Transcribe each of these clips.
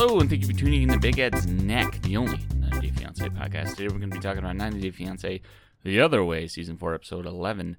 Hello, and thank you for tuning in to Big Ed's Neck, the only 90 Day Fiance podcast. Today we're going to be talking about 90 Day Fiance the other way, season 4, episode 11.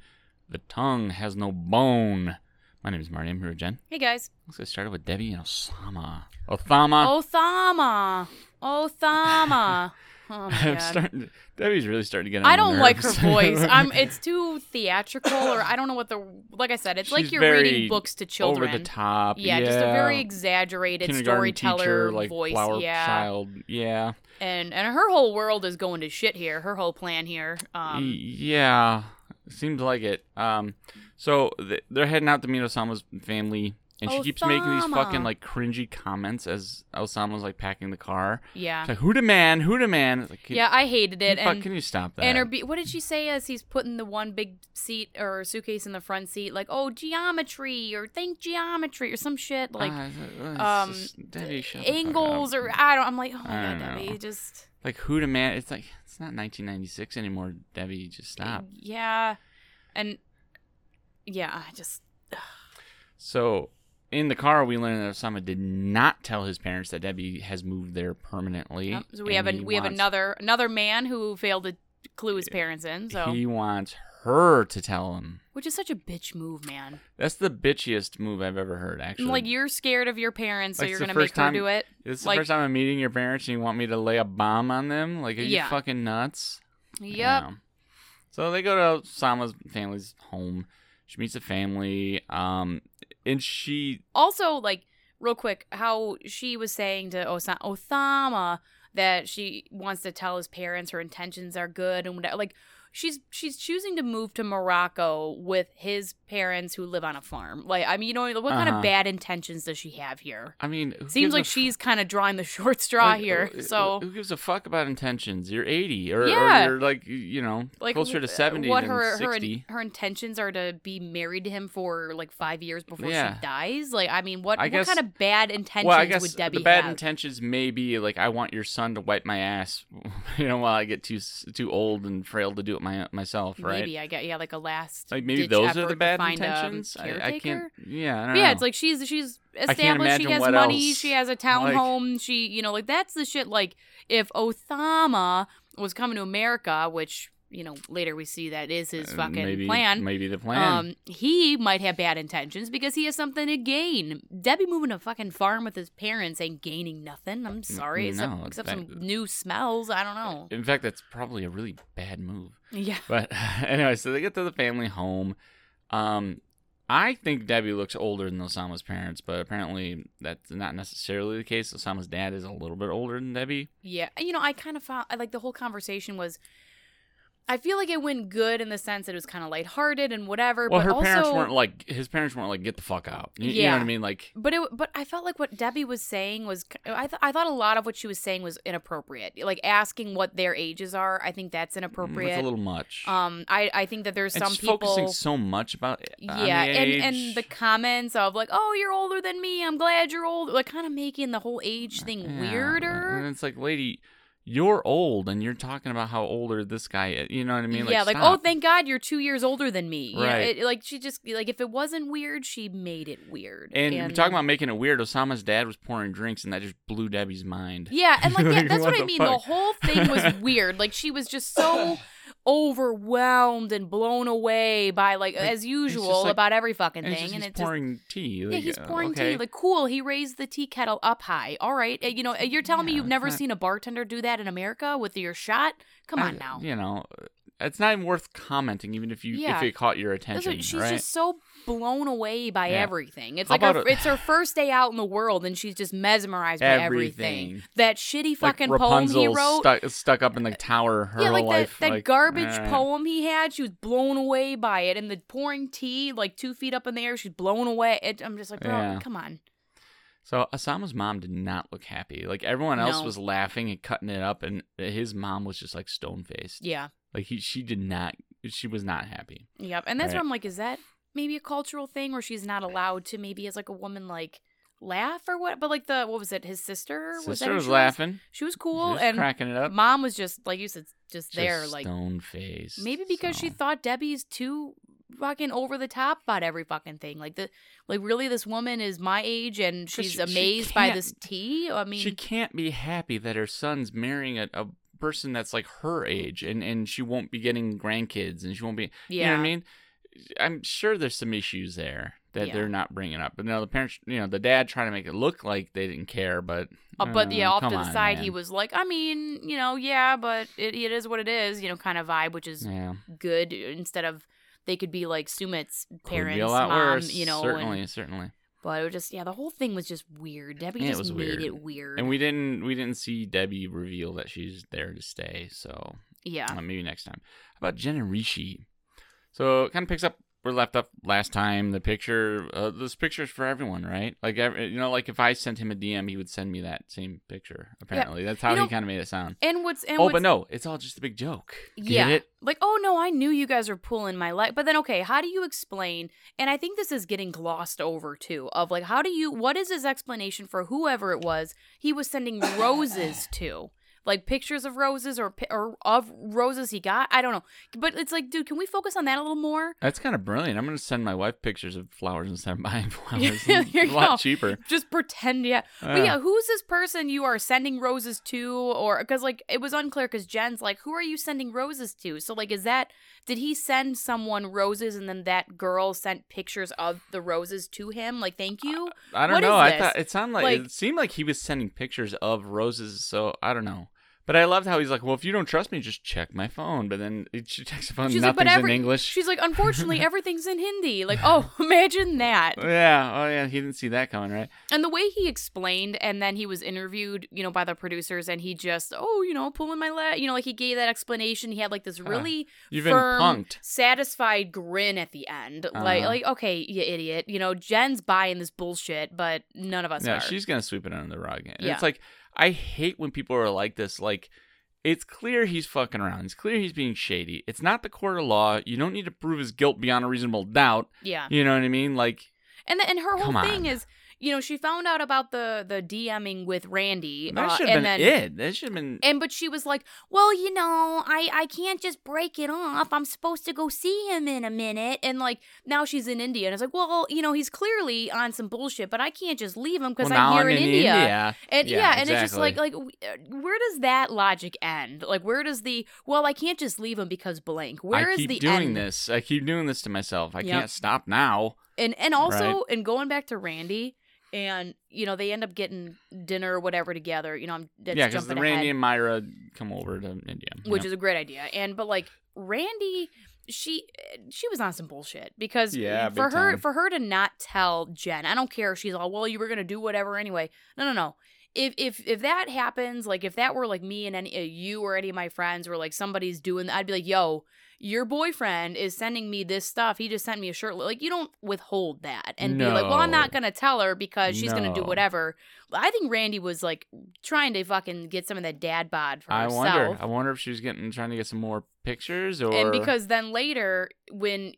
The tongue has no bone. My name is Marty. I'm here with Jen. Hey guys. Let's get started with Debbie and Oussama. Othama. Othama. Othama. Oh I'm god. starting. Debbie's really starting to get. On I don't like her voice. I'm it's too theatrical or I don't know what the like I said, it's like you're reading books to children. over the top. Yeah, just a very exaggerated storyteller teacher, like voice. flower yeah. child. Yeah. And and her whole world is going to shit here. Her whole plan here. Um yeah, seems like it. Um, so th- they're heading out to meet Oussama's family, and she keeps making these fucking like cringy comments as Oussama's like packing the car. yeah. She's like, "Who the man? Who the man?" Like, can, Yeah, I hated can, it. you fuck- And can you stop that? And her, be- what did she say as he's putting the one big seat or suitcase in the front seat? Like, oh, geometry or think geometry or some shit. Like, it's um, just- Debbie, fuck angles or I don't. I'm like, oh my god, don't Debbie, just like who the man? It's like it's not 1996 anymore. Debbie, just stop. yeah, and yeah, I just So in the car, we learn that Oussama did not tell his parents that Debbie has moved there permanently. Yep, so we have a we have another another man who failed to clue his parents in. So He wants her to tell him. which is such a bitch move, man. That's the bitchiest move I've ever heard. Actually, Like you're scared of your parents, so you're gonna make first her do it. this is like- the first time I'm meeting your parents, and you want me to lay a bomb on them? Like, are you Yeah. fucking nuts? Yep. Yeah. So they go to Oussama's family's home. She meets the family, um, and she also like real quick how she was saying to Osa- Othama that she wants to tell his parents her intentions are good and whatever like she's she's choosing to move to Morocco with his parents who live on a farm like I mean you know what kind Uh-huh. of bad intentions does she have here I mean, who seems like f- she's kind of drawing the short straw like, here uh, so who gives a fuck about intentions? You're 80, or, Yeah. or you're like you know like closer to 70 what than her her, 60. her intentions are to be married to him for like five years before Yeah. she dies like I mean what I what guess- kind of bad intentions well, I guess would Debbie the bad have? intentions may be like I want your son to wipe my ass, you know, while I get too too old and frail to do it my, myself, right? Maybe I get yeah, like a last Like maybe those are the bad find a intentions. I, I caretaker. can't. Yeah, I yeah, know. it's like she's she's established. She has money. else. She has a townhome. she you know like that's the shit. Like if Othama was coming to America, which you know later we see that is his Uh, fucking maybe, plan. Maybe the plan. Um, he might have bad intentions because he has something to gain. Debbie moving to a fucking farm with his parents ain't gaining nothing. I'm sorry, except, no, except that- some new smells. I don't know. In fact, that's probably a really bad move. Yeah, But anyway, so they get to the family home. Um, I think Debbie looks older than Oussama's parents, but apparently that's not necessarily the case. Oussama's dad is a little bit older than Debbie. Yeah, you know, I kind of found like the whole conversation was. I feel like it went good in the sense that it was kind of lighthearted and whatever. Well, but her also, parents weren't like his parents weren't like get the fuck out. You, you know what I mean? Like But it, but I felt like what Debbie was saying was, I, th- I thought a lot of what she was saying was inappropriate. Like asking what their ages are, I think that's mm, inappropriate. it's a little much. um, I, I think that there's and some people. focusing so much about on yeah, and and the comments of like, oh, you're older than me. I'm glad you're old. Like, kind of making the whole age thing Yeah, weirder. And it's like, lady, you're old, and you're talking about how older this guy is. You know what I mean? Like, yeah, like oh, thank God you're two years older than me. Right. it- like she just like if it wasn't weird, she made it weird. And, we're talking um, about making it weird. Oussama's dad was pouring drinks, and that just blew Debbie's mind. yeah, and like, yeah, that's what, what I mean. fuck? The whole thing was weird. Like she was just so overwhelmed and blown away by like, Like, as usual like- about every fucking thing. he's and it's it just pouring tea. yeah, he's pouring okay. tea. Like, cool. He raised the tea kettle up high. All right. Uh, You know, you're telling me you've never not- seen a bartender do that in America with your shot? Come on I- now. You know, it's not even worth commenting, even if you Yeah. if it caught your attention, what- she's right? just so blown away by Yeah. everything. It's How like her, a- it's her first day out in the world, and she's just mesmerized by everything. That shitty like fucking poem he wrote. stuck, stuck up in the tower her yeah, whole like life. that, that like, garbage eh. poem he had. She was blown away by it, and the pouring tea, like two feet up in the air, she's blown away. It, I'm just like, bro, Yeah. come on. So Oussama's mom did not look happy. Like everyone else No. was laughing and cutting it up, and his mom was just like stone faced. Yeah, Like he, she did not. She was not happy. yep. And that's Right. where I'm like, is that maybe a cultural thing where she's not allowed to maybe as like a woman like laugh or what? But like the what was it? His sister was that Sister was she laughing. She was She cool, was and cracking it up. mom was just like you said, just there, like stone face. maybe because she thought Debbie's too fucking over the top about every fucking thing. Like the like really this woman is my age and she's she- she amazed by this tea. I mean she can't be happy that her son's marrying a, a person that's like her age and, and she won't be getting grandkids and she won't be you know yeah. what I mean? I'm sure there's some issues there that Yeah. they're not bringing up. But now the parents, you know, the dad trying to make it look like they didn't care, but Uh, but yeah, uh, off to the on, side, he was like, I mean, you know, yeah, but it, it is what it is, you know, kind of vibe, which is yeah, good. Instead of they could be like Sumit's parents, be a lot mom, worse. you know, certainly, and, certainly. But it was just yeah, the whole thing was just weird. Debbie Yeah, just made weird. it weird. And we didn't we didn't see Debbie reveal that she's there to stay. So yeah, uh, maybe next time. How about Jen and Rishi? So it kind of picks up where we left up last time. The picture, uh, this picture's for everyone, right? Like every, you know, like if I sent him a DM, he would send me that same picture. Apparently, that's how You he kind of made it sound. and what's and oh, what's, but no, it's all just a big joke. Get Yeah. it? like oh no i knew you guys were pulling my leg but then okay how do you explain and i think this is getting glossed over too of like how do you what is his explanation for whoever it was he was sending roses to like pictures of roses or or of roses he got i don't know but it's like dude can we focus on that a little more That's kind of brilliant. I'm going to send my wife pictures of flowers instead of buying flowers. A lot go. cheaper. just pretend yeah but Uh, yeah who's this person you are sending roses to or because like it was unclear because jen's like who are you sending roses to so like is that did he send someone roses and then that girl sent pictures of the roses to him like thank you I don't what know. I thought it sounded like, Like- it seemed like he was sending pictures of roses. So I don't know. But I loved how he's like, well, if you don't trust me, just check my phone. But then it- she checks the phone, she's like nothing's but every in English. she's like unfortunately everything's in hindi like oh imagine that yeah, oh yeah, he didn't see that coming, right? and the way he explained and then he was interviewed you know by the producers and he just oh you know pulling my leg you know like he gave that explanation he had like this Huh. really been firm, punked. satisfied grin at the end. Like, Uh-huh. like, okay, you idiot. You know, Jen's buying this bullshit, but none of us Yeah, are. she's gonna sweep it under the rug. Yeah. It's like I hate when people are like this. Like, it's clear he's fucking around. It's clear he's being shady. It's not the court of law. You don't need to prove his guilt beyond a reasonable doubt. yeah. You know what I mean? Like, And the, and her whole thing is, you know, she found out about the the DMing with Randy. that uh, should have been then, it. That should have been. And but she was like, "Well, you know, I I can't just break it off. I'm supposed to go see him in a minute." And like now she's in India, and it's like, "Well, you know, he's clearly on some bullshit, but I can't just leave him because well, I'm here I'm in, in India." And Yeah, yeah, and it's just like like uh, where does that logic end? Like where does the well, I can't just leave him because blank. Where I is keep the doing end? this. I keep doing this to myself. I Yep. can't stop now. And and also Right. and going back to Randy and you know they end up getting dinner or whatever together. You know I'm that's yeah, because Randy ahead, and Myra come over to India. which yeah. is a great idea. And but like Randy she she was on some bullshit because Yeah, for her time. for her to not tell Jen, I don't care if she's all well you were gonna do whatever anyway. No no no. If if if that happens, like if that were like me and any uh, you or any of my friends, or like somebody's doing, I'd be like, "Yo, your boyfriend is sending me this stuff. He just sent me a shirt. Like you don't withhold that and be like, well, I'm not gonna tell her because she's gonna do whatever. I think Randy was like trying to fucking get some of that dad bod for I herself. wonder. I wonder if she's getting trying to get some more pictures or and because then later when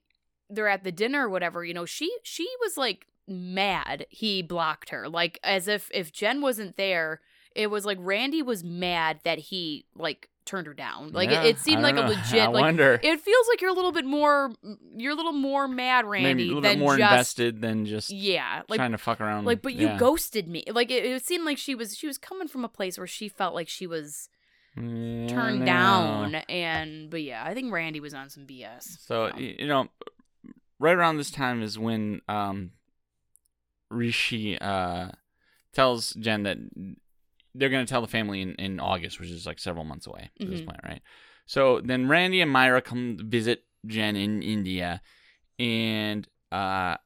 they're at the dinner or whatever, you know, she she was like mad he blocked her. Like as if if Jen wasn't there, it was like Randy was mad that he like turned her down. Like Yeah, it, it seemed like a legit I like wonder. it feels like you're a little bit more you're a little more mad Randy Maybe a little than bit more just invested than just yeah, like trying to fuck around. like but you yeah. ghosted me. Like it, it seemed like she was she was coming from a place where she felt like she was Yeah, turned down and but yeah, I think Randy was on some BS. So Yeah. y- you know, right around this time is when um, Rishi uh tells Jen that they're gonna tell the family in, in August, which is like several months away at this Mhm. point, right? So then Randy and Myra come visit Jen in India, and uh,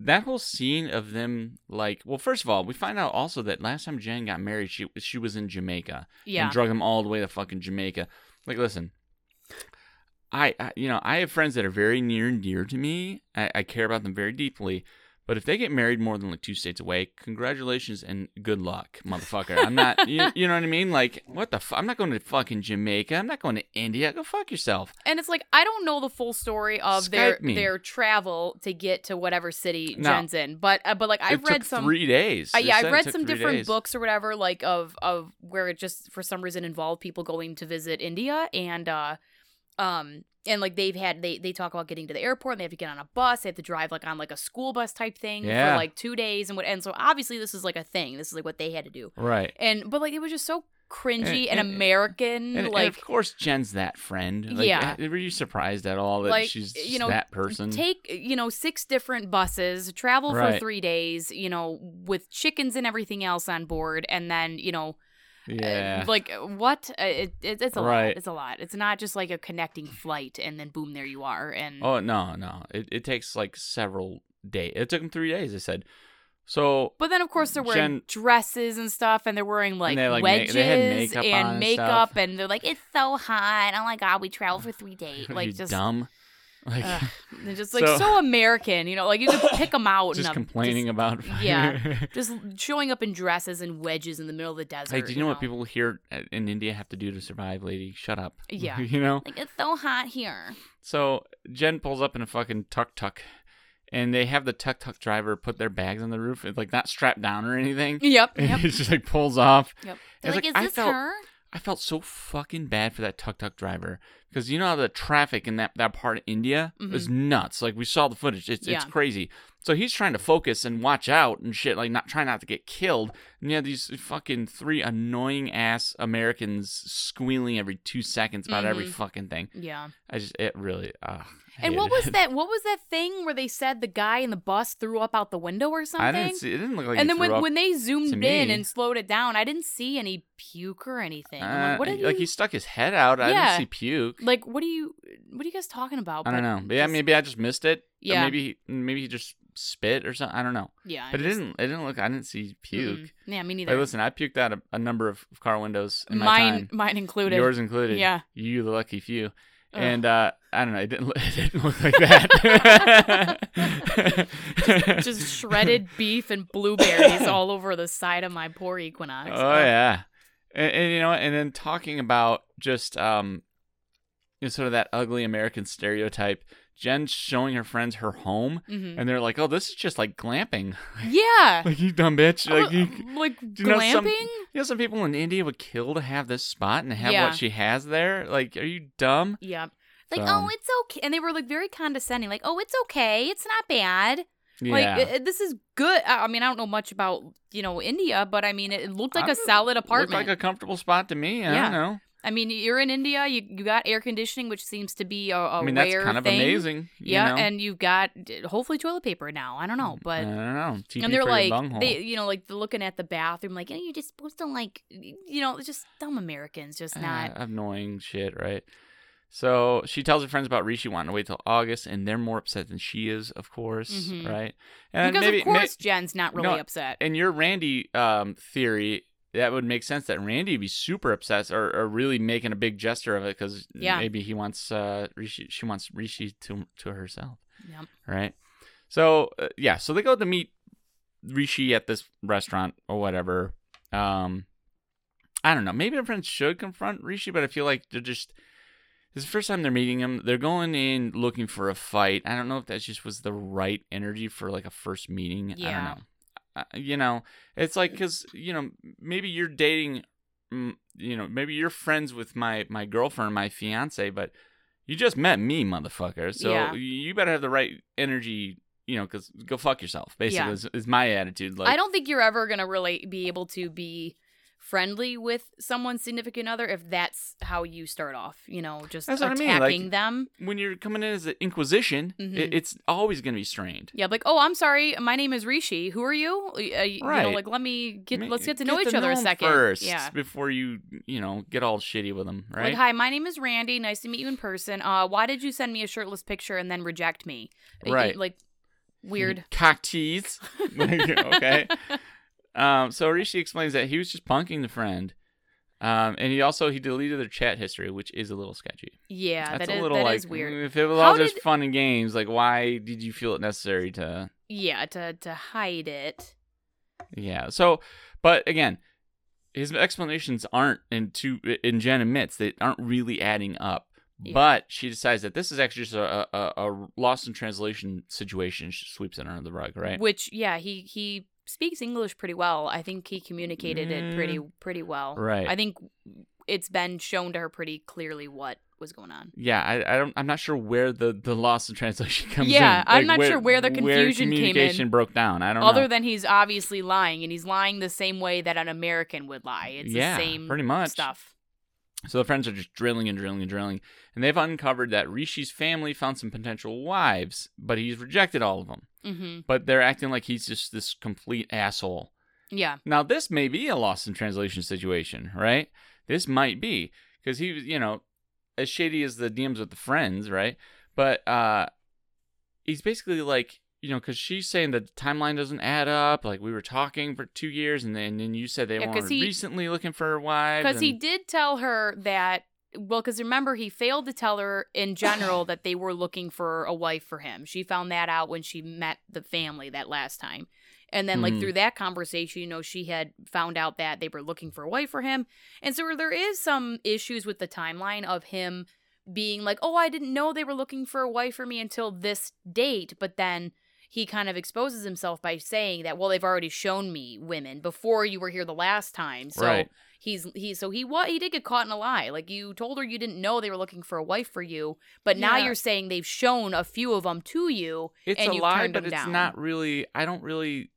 that whole scene of them like, well, first of all, we find out also that last time Jen got married, she she was in Jamaica yeah. and drug him all the way to fucking Jamaica. Like, listen, I, I you know, I have friends that are very near and dear to me. I, I care about them very deeply. But if they get married more than like two states away, congratulations and good luck, motherfucker. I'm not, you, you know what I mean? Like, what the fuck? I'm not going to fucking Jamaica. I'm not going to India. Go fuck yourself. And it's like I don't know the full story of their me. their travel to get to whatever city No. Jen's in, but uh, but like I've it read took some. three days. Uh, yeah, I've read some different days. books or whatever, like of of where it just for some reason involved people going to visit India, and uh, Um, and like they've had they they talk about getting to the airport and they have to get on a bus they have to drive like on like a school bus type thing Yeah. for like two days and what and so obviously this is like a thing this is like what they had to do Right. and but like it was just so cringy And- and, and- american And, and like of course, Jen's that friend. Like, Yeah. uh, Were you surprised at all that Like, she's you know, that person? take you know six different buses travel for three days you know with chickens and everything else on board and then you know uh, yeah. like what Uh, it, it, it's a Right. lot it's a lot it's not just like a connecting flight and then boom there you are and oh no, no. It it takes like several days. It took them three days. They said. So But then, of course, they're wearing Jen- dresses and stuff, and they're wearing like, they, like, ma- wedges had makeup and and makeup, stuff. and they're like, "It's so hot! Oh my god, we traveled for three days!" Like just, dumb. Like ugh, they're just like So- so, American, you know. Like you could pick them out. just and complaining about. yeah. just, just showing up in dresses and wedges in the middle of the desert. Hey, do you know what people here in India have to do to survive, lady? Shut up. Yeah. you know? Like it's so hot here. So Jen pulls up in a fucking tuk tuk, and they have the tuk tuk driver put their bags on the roof. It's like not strapped down or anything. Yep. And Yep. it just like pulls off. Yep. It's They're like, like, "Is I this felt- her?" I felt so fucking bad for that tuk tuk driver because you know how the traffic in that, that part of India is nuts. Like we saw the footage, it's it's Mm-hmm. Crazy. So he's trying to focus and watch out and shit, like not trying not to get killed. And you have these fucking three annoying ass Americans squealing every two seconds about every Mhm. fucking thing. Yeah. I just it really. Uh, And what was that? What was that thing where they said the guy in the bus threw up out the window or something? I didn't see. It didn't look like. and he then when, when they zoomed in me. and slowed it down, I didn't see any puke or anything. Uh, like, what did like you, he stuck his head out. I didn't see puke. Like? What are you? What are you guys talking about? I don't But know. But yeah, maybe I just missed it. Or Yeah. maybe he, maybe he just spit or something. I don't know. Yeah, But it just- didn't. It didn't look. I didn't see puke. mm-mm. Yeah, me Like, neither. listen, I puked out a, a number of, car windows in my mine, time. mine included. Yours included. Yeah. You, the lucky few. Ugh. And uh, I don't know. It didn't. look- It didn't look like that. just shredded beef and blueberries all over the side of my poor Equinox. Oh yeah, and, and you know, and then talking about just um, you know, sort of that ugly American stereotype. Jen showing her friends her home, hmm and they're like, "Oh, this is just like glamping." Yeah. like you dumb bitch. Like you, like you know some- glamping? you know, some people in India would kill to have this spot and have Yeah. what she has there. Like, are you dumb? Yeah. Like, So- oh, it's okay. And they were like very condescending. Like, oh, it's okay. It's not bad. Yeah. Like, this is good. I mean, I don't know much about, you know, India, but I mean, it looked like I a solid Looked apartment. like a comfortable spot to me. I Yeah. don't know. I mean, you're in India, you, you got air conditioning, which seems to be a, a I mean, rare that's kind of thing. amazing. you Yeah, know? and you've got uh, hopefully toilet paper now. I don't know, but I don't know. TP and they're like they, you know, like they're looking at the bathroom, like, oh, you're just supposed to like, you know, just dumb Americans, just not. Ah, annoying shit, right? So she tells her friends about Rishi wanting to wait till August, and they're more upset than she is, of course, Mhm. right? And because maybe, of course Jen's not really No, upset. And your Randy um, theory, that would make sense that Randy would be super obsessed or, or really making a big gesture of it because Yeah. maybe he wants uh, Rishi, she wants Rishi to to herself, Yep. right? So uh, yeah, so they go to meet Rishi at this restaurant or whatever. Um, I don't know. Maybe their friends should confront Rishi, but I feel like they're just. This is the first time they're meeting him. They're going in looking for a fight. I don't know if that just was the right energy for like a first meeting. I don't know. Uh, you know, it's like because you know maybe you're dating, mm, you know, maybe you're friends with my my girlfriend, my fiance, but you just met me, motherfucker. So Yeah. you better have the right energy. You know, because go fuck yourself. Basically, Yeah. is, is my attitude. Like, I don't think you're ever gonna really be able to be friendly with someone's significant other if that's how you start off. You know, just That's what I attacking mean, like- them. when you're coming in as an inquisition, Mhm. it, it's always going to be strained. Yeah, like, oh, I'm sorry, my name is Rishi. Who are you? Uh, you know, Right. like, let me get, I mean, let's get to know each other a second. first Yeah. before you, you know, get all shitty with them, right? Like, hi, my name is Randy. Nice to meet you in person. Uh, why did you send me a shirtless picture and then reject me? Right. Like, weird. Cock tease. okay. Um, so Rishi explains that he was just punking the friend. Um, and he also he deleted their chat history, which is a little sketchy. Yeah, That's that a is little that like is weird. If it was How all just did- fun and games, like why did you feel it necessary to? Yeah, to to hide it. Yeah. So, but again, his explanations aren't in two in Jen admits they aren't really adding up. Yeah. But she decides that this is actually just a, a, a lost in translation situation. She sweeps it under the rug, right? Which, yeah, he he speaks English pretty well. I think he communicated it pretty Mm. pretty well. Right. I think it's been shown to her pretty clearly what was going on. Yeah, I, I don't. I'm not sure where the the loss in translation comes in. Yeah, I'm Like, not sure where the confusion came in. communication broke down. I don't Other know. than he's obviously lying, and he's lying the same way that an American would lie. It's Yeah, the same pretty much. stuff. So the friends are just drilling and drilling and drilling, and they've uncovered that Rishi's family found some potential wives, but he's rejected all of them. hmm But they're acting like he's just this complete asshole. Yeah. Now, this may be a lost in translation situation, right? This might be because he was, you know, as shady as the DMs with the friends, right? But uh, he's basically like, you know, because she's saying that the timeline doesn't add up. Like we were talking for two years, and then and then you said they Yeah, he- recently looking for a wife. Because he did tell her that. Well, because remember, he failed to tell her in general that they were looking for a wife for him. She found that out when she met the family that last time. And then, like, Mhm. through that conversation, you know, she had found out that they were looking for a wife for him. And so there is some issues with the timeline of him being like, oh, I didn't know they were looking for a wife for me until this date. But then he kind of exposes himself by saying that, well, they've already shown me women before you were here the last time. So Right. he's he so he what he did get caught in a lie. Like you told her you didn't know they were looking for a wife for you, but now you're saying they've shown a few of them to you. It's and a you've lie, turned but them it's down. not really. I don't really.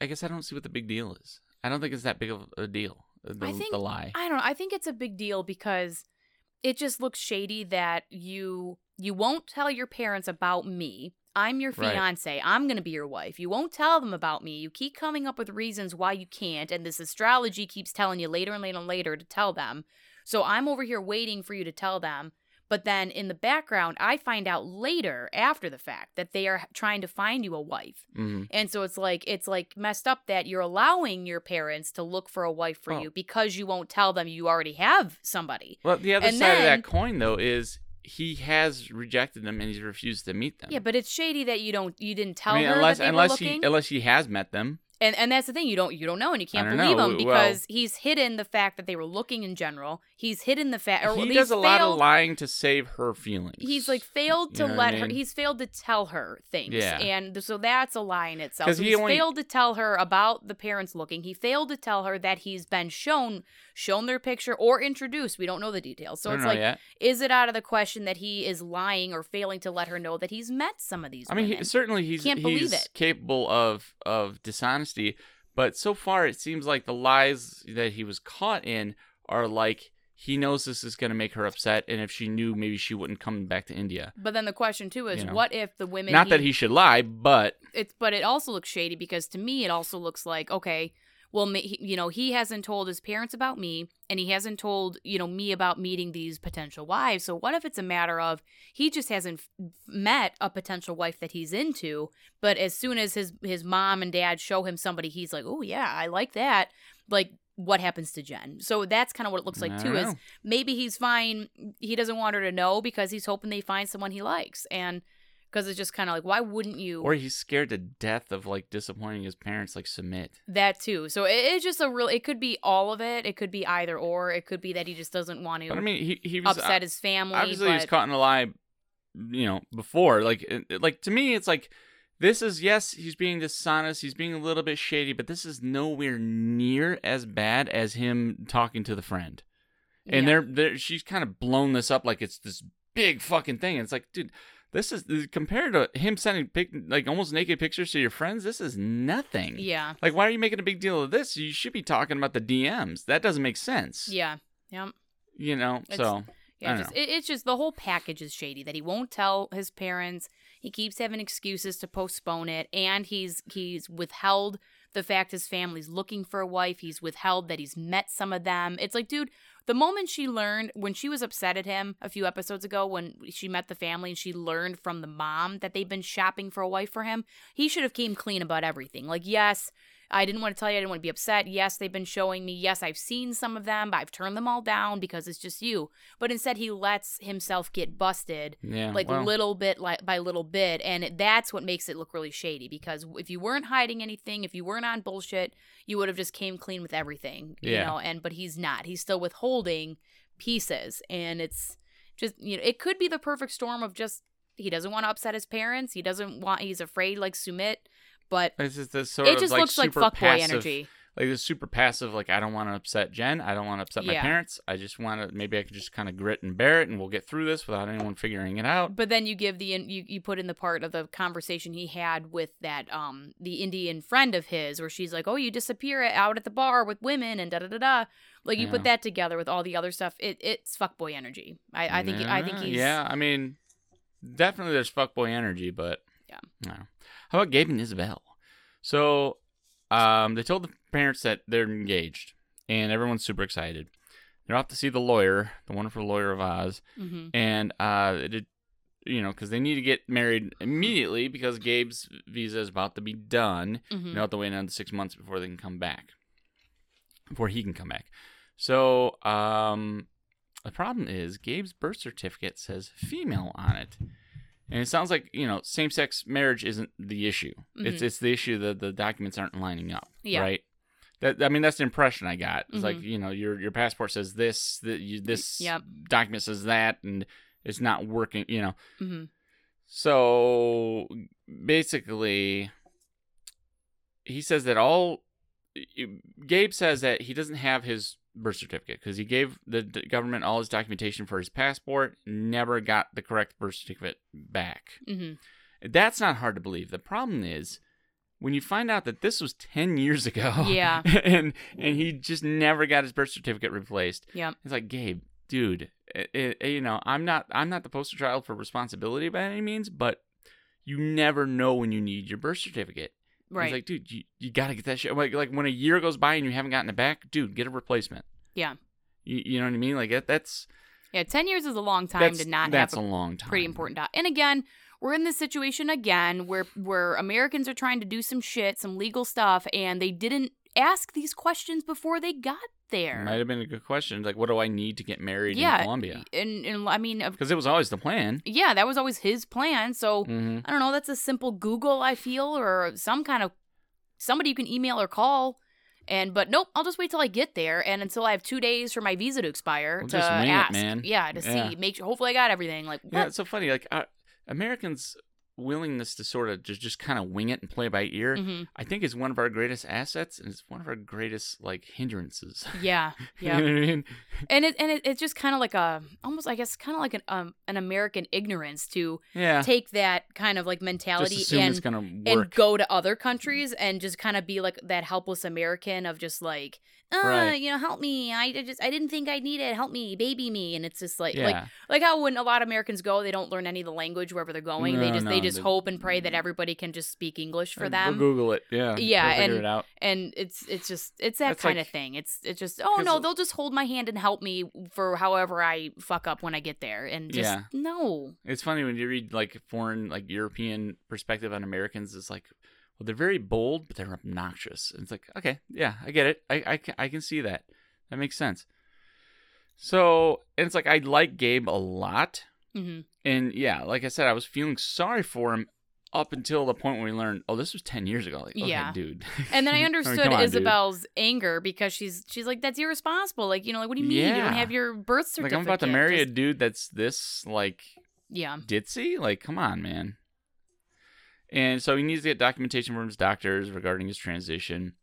I guess I don't see what the big deal is. I don't think it's that big of a deal. Uh, the, I think- the lie. I don't know. I think it's a big deal because it just looks shady that you you won't tell your parents about me. I'm your Right. fiance. I'm going to be your wife. You won't tell them about me. You keep coming up with reasons why you can't and this astrology keeps telling you later and later and later to tell them. So I'm over here waiting for you to tell them. But then in the background, I find out later after the fact that they are trying to find you a wife. hmm And so it's like it's like messed up that you're allowing your parents to look for a wife for Oh. you because you won't tell them you already have somebody. Well, the other And side of that coin, though, is he has rejected them and he's refused to meet them. Yeah, but it's shady that you don't you didn't tell I mean, her unless that they unless were he looking. unless he has met them. And and that's the thing you don't you don't know and you can't believe know. him Well- because he's hidden the fact that they were looking in general. He's hidden the fact he does a lot of lying to save her feelings. He's like failed to You know what I let her. He's failed to tell her things, Yeah. and so that's a lie in itself. So he he's only- failed to tell her about the parents looking. He failed to tell her that he's been shown shown their picture or introduced. We don't know the details. So it's like, yet. is it out of the question that he is lying or failing to let her know that he's met some of these? I mean, he, certainly he's Can't believe he's it. capable of of dishonesty, but so far it seems like the lies that he was caught in are like he knows this is going to make her upset, and if she knew, maybe she wouldn't come back to India. but then the question too is, You know. what if the women? Not that he should lie, but it's but it also looks shady because to me it also looks like okay well you know he hasn't told his parents about me and he hasn't told you know me about meeting these potential wives. So what if it's a matter of he just hasn't met a potential wife that he's into but as soon as his his mom and dad show him somebody he's like oh yeah i like that. Like what happens to jen? So that's kind of what it looks like too don't is maybe he's fine he doesn't want her to know because he's hoping they find someone he likes and because it's just kind of like why wouldn't you or he's scared to death of like disappointing his parents. Like Sumit. That too. So it, it's just a real. It could be all of it. It could be either or. It could be that he just doesn't want to But I mean, he he was upset uh, his family. obviously but he was caught in a lie you know before like it- it- like to me it's like this is yes he's being dishonest he's being a little bit shady but this is nowhere near as bad as him talking to the friend and yeah. they're, they're she's kind of blown this up like it's this big fucking thing and it's like dude this is compared to him sending pic, like almost naked pictures to your friends this is nothing Yeah. like why are you making a big deal of this you should be talking about the dms that doesn't make sense Yeah. Yep. you know It's- so Yeah. Just, it, it's just the whole package is shady. That he won't tell his parents. He keeps having excuses to postpone it, and he's he's withheld the fact his family's looking for a wife. He's withheld that he's met some of them. It's like, dude, the moment she learned when she was upset at him a few episodes ago when she met the family and she learned from the mom that they've been shopping for a wife for him, he should have came clean about everything. Like, yes, I didn't want to tell you, I didn't want to be upset. Yes, they've been showing me. Yes, I've seen some of them, but I've turned them all down because it's just you. But instead, he lets himself get busted yeah like well. little bit like by little bit and it, that's what makes it look really shady because if you weren't hiding anything if you weren't on bullshit you would have just came clean with everything you Yeah. know and but he's not he's still withholding pieces and it's just you know it could be the perfect storm of just he doesn't want to upset his parents he doesn't want he's afraid like sumit but It's just this sort it just like looks like fuckboy passive, energy like this super passive. Like I don't want to upset Jen. I don't want to upset my parents. I just want to. Maybe I could just kind of grit and bear it, and we'll get through this without anyone figuring it out. But then you give the you you put in the part of the conversation he had with that um the Indian friend of his where she's like, "Oh, you disappear out at the bar with women and da da da da." Like you Yeah. put that together with all the other stuff. It it's fuckboy energy. I I think I think Yeah, he's Yeah, I mean, definitely there's fuckboy energy, but Yeah. No. How about Gabe and Isabel? So, um, they told the parents that they're engaged, and everyone's super excited. They're off to see the lawyer, the wonderful lawyer of Oz, hmm and uh, it, you know, because they need to get married immediately because Gabe's visa is about to be done. hmm They have to wait another six months before they can come back. Before he can come back. So, um, the problem is Gabe's birth certificate says female on it. And it sounds like, you know, same sex marriage isn't the issue. It's Mhm. it's the issue that the documents aren't lining up. Yeah. Right? That I mean that's the impression I got. It's like, Mhm. you know, your your passport says this, that you, this Yep. document says that and it's not working, you know. hmm So basically, he says that all. Gabe says that he doesn't have his birth certificate because he gave the d- government all his documentation for his passport, never got the correct birth certificate back. hmm That's not hard to believe. The problem is when you find out that this was 10 years ago. Yeah. and and he just never got his birth certificate replaced. Yep. It's like, Gabe, dude, it, it- you know, I'm not I'm not the poster child for responsibility by any means, but you never know when you need your birth certificate. Right. He's like, dude, you, you got to get that shit. Like, like when a year goes by and you haven't gotten it back, dude, get a replacement. Yeah. You, you know what I mean? Like that, that's yeah. Ten years is a long time to not that's have a long time. pretty important doc. And again, we're in this situation again where where Americans are trying to do some shit, some legal stuff, and they didn't ask these questions before they got there. Might have been a good question. Like, what do I need to get married yeah, in Colombia? and and I mean, Because it was always the plan. yeah, that was always his plan. So hmm I don't know. That's a simple Google, I feel, or some kind of somebody you can email or call. And but nope, I'll just wait till I get there, and until I have two days for my visa to expire Well, to wing it, ask, man. yeah, to Yeah. see, make sure. Hopefully, I got everything. Like, Yeah, it's so funny. Like uh, Americans' willingness to sort of just just kind of wing it and play by ear, hmm I think, is one of our greatest assets, and it's one of our greatest like hindrances. Yeah, yeah. you know what I mean? and it and it, it's just kind of like a almost I guess kind of like an um an American ignorance to Yeah. take that kind of like mentality and and go to other countries and just kind of be like that helpless American of just like uh Right. you know help me I I just I didn't think I needed help me baby me and it's just like yeah. like like how when a lot of Americans go they don't learn any of the language wherever they're going they No, just they no, just hope and pray that everybody can just speak English for Or- or them Google it. Yeah. Yeah, figure and- it out. and it's it's just it's that That's kind like- of thing. It's it's just oh no, they'll just hold my hand and help me for however I fuck up when I get there, and just Yeah. no, It's funny when you read like foreign, like European perspective on Americans. It's like, well, they're very bold, but they're obnoxious. And it's like, okay, yeah, I get it. I, I, can, I can see that. That makes sense. So, and it's like I like Gabe a lot, hmm and yeah, like I said, I was feeling sorry for him up until the point when we learned, oh, this was ten years ago. Like, okay, Yeah. dude. and then I mean, understood come on, dude. Isabel's anger because she's she's like that's irresponsible. Like you know like what do you mean you don't have your birth Like certificate? I'm about to marry a dude that's this like yeah ditzy? Like, come on, man. And so he needs to get documentation from his doctors regarding his transition,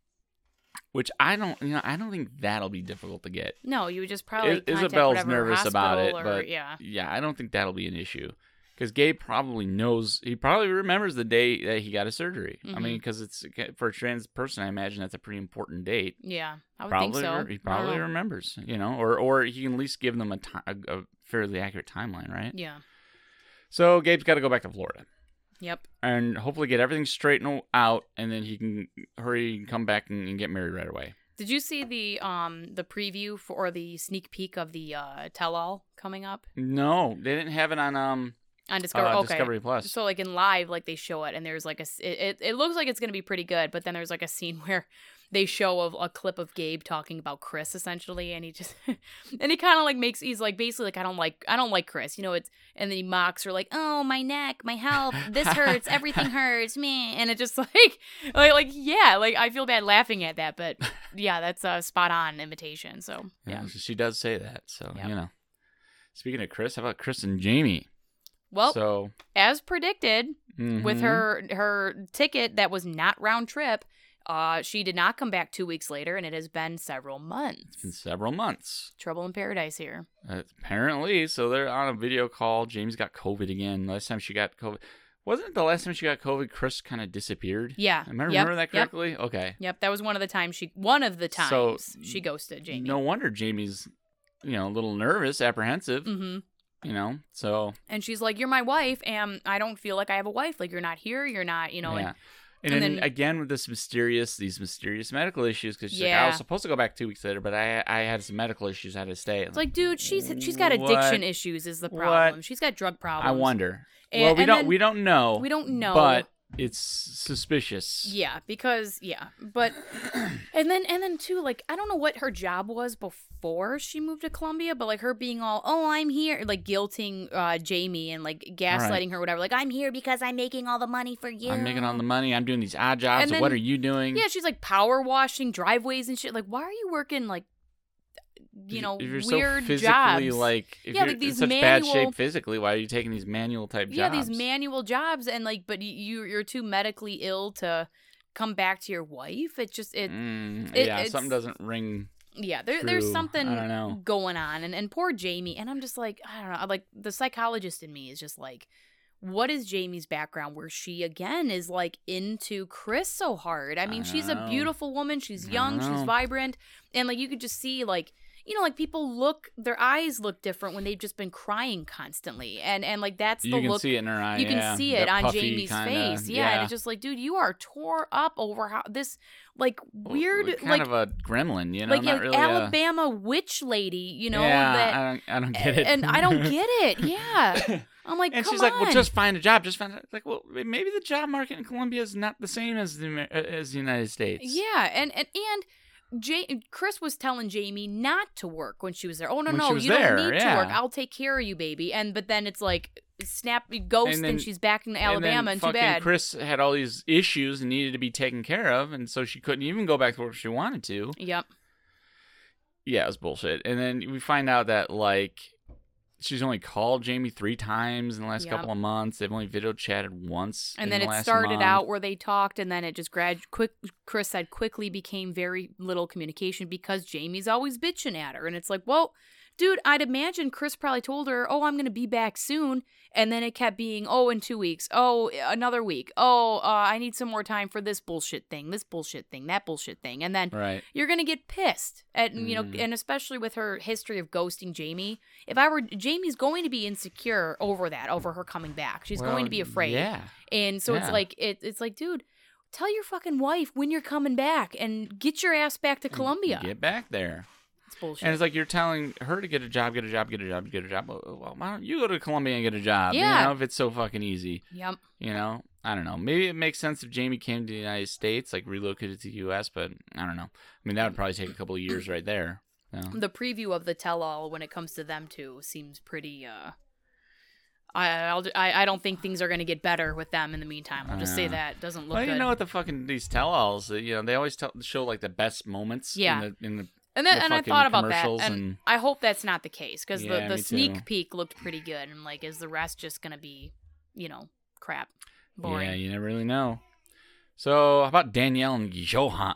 which I don't, you know, I don't think that'll be difficult to get. no you would just probably I- Isabel's nervous about it, or- but yeah yeah, I don't think that'll be an issue because Gabe probably knows. He probably remembers the day that he got his surgery. I Mhm. mean, because it's for a trans person, I imagine that's a pretty important date. yeah I would Probably, think so. re- he I don't probably know. remembers, you know, or or he can at least give them a ti- a, a fairly accurate timeline, right? yeah So Gabe's got to go back to Florida. Yep and hopefully get everything straightened out, and then he can hurry and come back and, and get married right away. Did you see the um the preview for or the sneak peek of the uh tell all coming up No, they didn't have it on um on Discovery? uh, okay. Discovery Plus. So like in live, like they show it, and there's like a it, it, it looks like it's gonna be pretty good, but then there's like a scene where they show a, a clip of Gabe talking about Kris essentially, and he just and he kind of like makes he's like basically like I don't like I don't like Kris, you know it's and then he mocks her like oh my neck, my health, this hurts, everything hurts, me, and it just like like like yeah, like I feel bad laughing at that, but yeah, that's a spot on imitation. So yeah, yeah, she does say that. So Yep. you know. Speaking of Kris, how about Kris and Jamie? well so as predicted. with mhm. her her ticket that was not round trip Uh, she did not come back two weeks later, and it has been several months. in several months. Trouble in paradise here. Uh, apparently, so they're on a video call. James got COVID again. Last time she got COVID, wasn't it the last time she got COVID? Kris kind of disappeared. Yeah. Am I Yep, remember that yep, correctly? Okay. Yep, that was one of the times she one of the times So, she ghosted Jamie. No wonder Jamie's, you know, a little nervous, apprehensive. hmm You know, so And she's like, "You're my wife, and I don't feel like I have a wife. Like you're not here. You're not, you know." yeah. And And, and then, then- again with this mysterious, these mysterious medical issues, because she's like, I was supposed to go back two weeks later, but I I had some medical issues, I had to stay. it's like, dude, she's she's got What? addiction issues. Is the What? problem? She's got drug problems. I wonder. And- well, we don't then- we don't know. We don't know. but it's suspicious. Yeah, because yeah, but and then and then too, like I don't know what her job was before she moved to Colombia, but like her being all, oh, I'm here, like guilting uh, Jamie and like gaslighting Right. her, whatever. Like I'm here because I'm making all the money for you. I'm making all the money. I'm doing these odd jobs. So what are you doing? Yeah, she's like power washing driveways and shit. Like, why are you working like, you know, if you're weird so physically jobs? like if Yeah, you're like these in such bad shape physically, why are you taking these manual type yeah, jobs? Yeah these manual jobs, and like, but you you're too medically ill to come back to your wife. It just it Mm, it- yeah, something doesn't ring. yeah there, there's something I don't know. going on and, and poor jamie and i'm just like i don't know like the psychologist in me is just like what is jamie's background where she again is like into kris so hard i mean I she's a beautiful woman she's young she's vibrant and like you could just see like you know like people look their eyes look different when they've just been crying constantly and and like that's You the can look see it in her eye. you can yeah. see it That on Jamie's kinda- face. Yeah, and it's just like, dude, you are tore up over how this like weird, kind like of a gremlin, you know, like yeah, really a- Alabama witch lady, you know? yeah, that, I don't, I don't get it, And I don't get it. Yeah, I'm like, and she's like, "Well, on. just find a job. Just find a, like, well, maybe the job market in Colombia is not the same as the uh, as the United States." yeah, and and and. Ja- Kris was telling Jamie not to work when she was there. Oh no, When no, you there, don't need yeah. to work. I'll take care of you, baby. And but then it's like snap ghost, and, then- she's back in And Alabama, then and, too bad. Kris had all these issues and needed to be taken care of, and so she couldn't even go back to work if she wanted to. Yep. Yeah, it was bullshit. And then we find out that like she's only called Jamie three times in the last Yep. couple of months. They've only video chatted once. And then the it started month. out where they talked, and then it just grad quick. Kris said quickly became very little communication because Jamie's always bitching at her, and it's like, well, dude, I'd imagine Kris probably told her, "Oh, I'm gonna be back soon," and then it kept being, "Oh, in two weeks. Oh, another week. Oh, uh, I need some more time for this bullshit thing, this bullshit thing, that bullshit thing," and then Right. you're gonna get pissed at you know Mm. and especially with her history of ghosting jamie if i were jamie's going to be insecure over that over her coming back she's going to be afraid Yeah. and so it's like it, it's like dude tell your fucking wife when you're coming back and get your ass back to colombia Get back there. It's bullshit And it's like you're telling her to get a job, get a job, get a job, get a job. Well, why don't you go to Colombia and get a job? Yeah. You know, if it's so fucking easy. yep You know, I don't know. Maybe it makes sense if Jamie came to the United States, like relocated to the U.S., but I don't know. I mean, that would probably take a couple of years right there. So. the preview of the tell-all when it comes to them two seems pretty uh I, I'll, I I don't think things are going to get better with them in the meantime. I'll just say Uh, that doesn't look Well, good. you know what the fucking these tell-alls, you know, they always tell, show like the best moments. Yeah. In the, in the, And then, the and I thought about that, and, and- I hope that's not the case because Yeah, the, the sneak too. peek looked pretty good. And like, is the rest just gonna be, you know, crap, boring? Yeah, you never really know. So, how about Daniele and Yohan?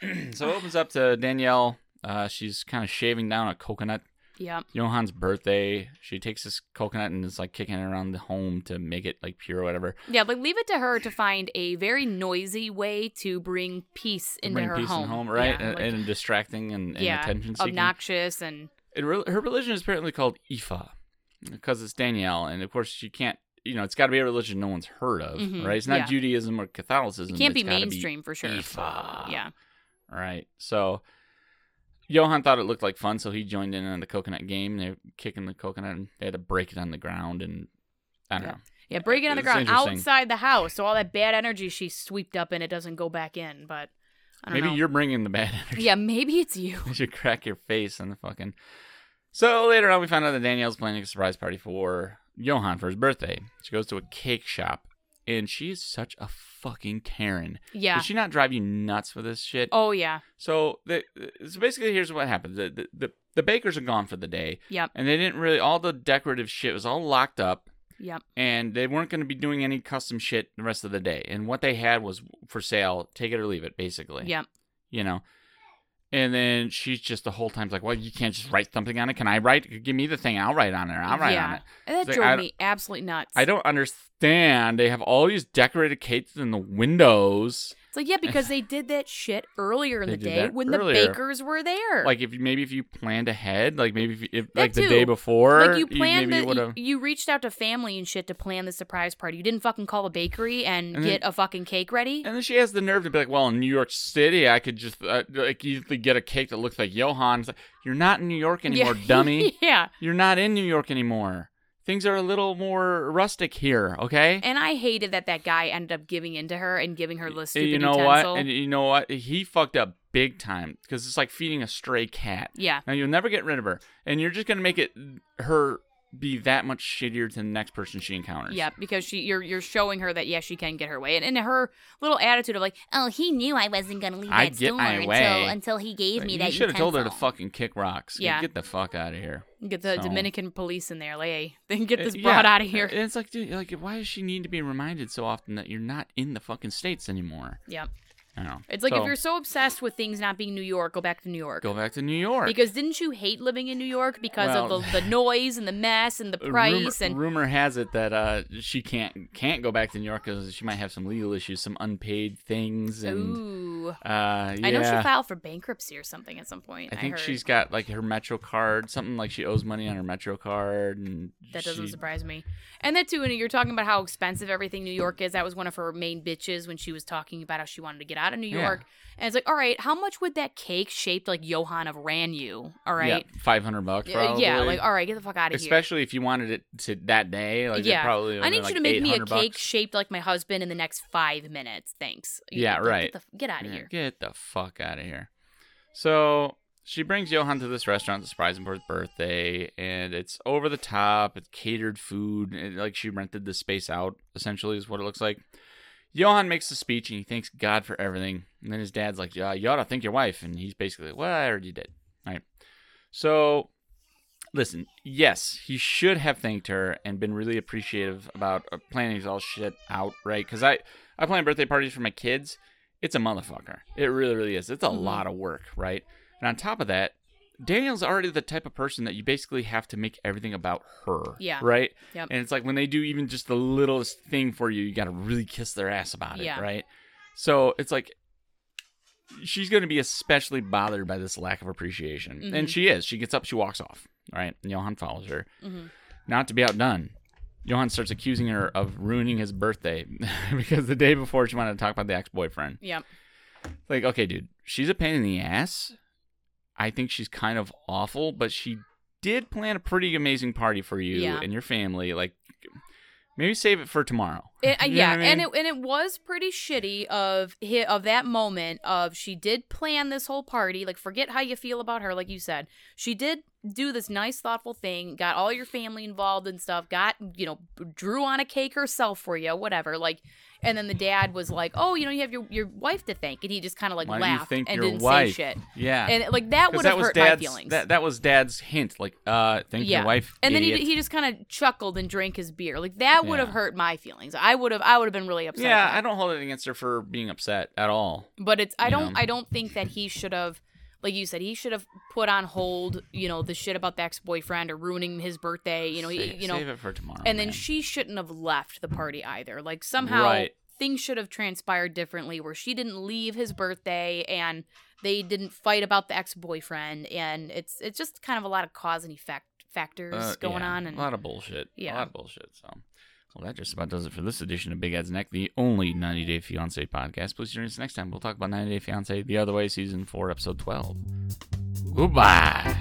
so it opens up to Daniele. Uh, she's kind of shaving down a coconut. Yep. Yohan's birthday. She takes this coconut and is like kicking it around the home to make it like pure or whatever. Yeah, like leave it to her to find a very noisy way to bring peace To into bring her peace home. in home, right? Yeah, and, like- and distracting and, and yeah, attention seeking. obnoxious and It re- her religion is apparently called Ifa because it's Daniele, and of course she can't. You know, it's got to be a religion no one's heard of, Mhm, right? It's not yeah. Judaism or Catholicism. it can't it's be mainstream for sure. Ifa. Yeah. Right. So Yohan thought it looked like fun, so he joined in on the coconut game. They're kicking the coconut, and they had to break it on the ground, and I don't Yeah. know. Yeah, break it on the ground outside the house, so all that bad energy she swept up and it doesn't go back in. But I don't Maybe know. you're bringing the bad energy. Yeah, maybe it's you. You should crack your face on the fucking. So later on, we find out that Daniele's planning a surprise party for Yohan for his birthday. She goes to a cake shop, and she is such a fucking Karen. Yeah. Did she not drive you nuts with this shit? Oh yeah. So the so basically, here's what happened: the, the the the bakers are gone for the day, Yep. and they didn't really all the decorative shit was all locked up. Yep. and they weren't going to be doing any custom shit the rest of the day. And what they had was for sale, take it or leave it, basically. Yep. You know. And then she's just the whole time like, well, you can't just write something on it. Can I write? Give me the thing. I'll write on it. I'll write yeah. on it. And that It's drove I me absolutely nuts. I don't understand. They have all these decorated cakes in the windows. It's like, yeah, because they did that shit earlier in the day when earlier. the bakers were there. Like if you, maybe if you planned ahead, like maybe if, you- if That like the day before, like you planned maybe the, you, you reached out to family and shit to plan the surprise party. You didn't fucking call a bakery and, And get a fucking cake ready. And then she has the nerve to be like, "Well, in New York City, I could just uh, like easily get a cake that looks like Yohan." It's like, You're not in New York anymore, dummy. yeah. You're not in New York anymore. Things are a little more rustic here, okay? And I hated that that guy ended up giving in to her and giving her the stupid you know utensil. what? And you know what? He fucked up big time because it's like feeding a stray cat. yeah. Now you'll never get rid of her, and you're just gonna make it her be that much shittier to the next person she encounters. Yeah, because she you're you're showing her that yes, she can get her way, and, and her little attitude of like, oh, he knew I wasn't gonna leave I'd that get store my until way. until he gave me you that. You should have told her to fucking kick rocks. Yeah. get the fuck out of here. Get the So- Dominican police in there, like, hey, then get this Uh, broad yeah. out of here. And it's like, dude, like, why does she need to be reminded so often that you're not in the fucking states anymore? Yep. I. It's like So, if you're so obsessed with things not being New York, go back to New York. go back to New York. Because didn't you hate living in New York because Well- of the, the noise and the mess and the price rumor, and rumor has it that uh, she can't can't go back to New York because she might have some legal issues, some unpaid things, and ooh, uh, yeah. I know she filed for bankruptcy or something at some point. I think heard. she's got like her Metro card, something like she owes money on her Metro card, and That doesn't surprise me. And that too, and you're talking about how expensive everything New York is. That was one of her main bitches when she was talking about how she wanted to get out of New Yeah. York. And it's like, all right, how much would that cake shaped like Yohan of ran you? All right. yeah, five hundred bucks Uh, probably. Yeah, like all right, get the fuck out of here. especially if you wanted it to that day, like Yeah. yeah, probably. I need like you to make me a cake bucks. shaped like my husband in the next five minutes. Thanks. Yeah, Get- right. Get, the, get out of Yeah, here. Get the fuck out of here. So she brings Yohan to this restaurant to surprise him for his birthday, and it's over the top. It's catered food. and, like she rented the space out, essentially, is what it looks like. Yohan makes the speech and he thanks God for everything. And then his dad's like, yeah, you ought to thank your wife. And he's basically like, well, I already did. All right. So, listen, yes, he should have thanked her and been really appreciative about uh, planning all shit out, right? Because I, I plan birthday parties for my kids. It's a motherfucker. It really, really is. It's a Mhm. lot of work, right? And on top of that, Daniele's already the type of person that you basically have to make everything about her. Yeah. Right? Yep. And it's like when they do even just the littlest thing for you, you got to really kiss their ass about it. Yeah. Right? So it's like she's going to be especially bothered by this lack of appreciation. Mhm. And she is. She gets up, she walks off. Right? And Yohan follows her. Mhm. Not to be outdone. Yohan starts accusing her of ruining his birthday because the day before she wanted to talk about the ex boyfriend. Yep. Like, okay, dude, she's a pain in the ass. I think she's kind of awful, but she did plan a pretty amazing party for you Yeah. and your family. Like, maybe save it for tomorrow. It, You know yeah, I and it and it was pretty shitty of of that moment of she did plan this whole party. Like, forget how you feel about her. Like you said, she did do this nice, thoughtful thing. Got all your family involved and stuff. Got you know, drew on a cake herself for you, whatever. Like, and then the dad was like, "Oh, you know, you have your your wife to thank," and he just kind of like Why laughed and your didn't wife? say shit. Yeah. And like that would have hurt my feelings. That, that was dad's hint. Like, uh, thank Yeah. your wife. and then he, he just kind of chuckled and drank his beer. Like that would have Yeah. hurt my feelings. I would have I would have been really upset. yeah. I don't hold it against her for being upset at all. But it's I don't know. I don't think that he should have like you said he should have put on hold you know the shit about the ex boyfriend or ruining his birthday you know he, you know save it for tomorrow. and then she shouldn't have left the party either like somehow Right. things should have transpired differently where she didn't leave his birthday and they didn't fight about the ex boyfriend and it's it's just kind of a lot of cause and effect factors Uh, going yeah, on and a lot of bullshit. Yeah. a lot of bullshit. So, well, that just about does it for this edition of Big Ed's Neck, the only 90 Day Fiance podcast. Please join us next time. We'll talk about 90 Day Fiance, The Other Way, season four, episode 12. Goodbye.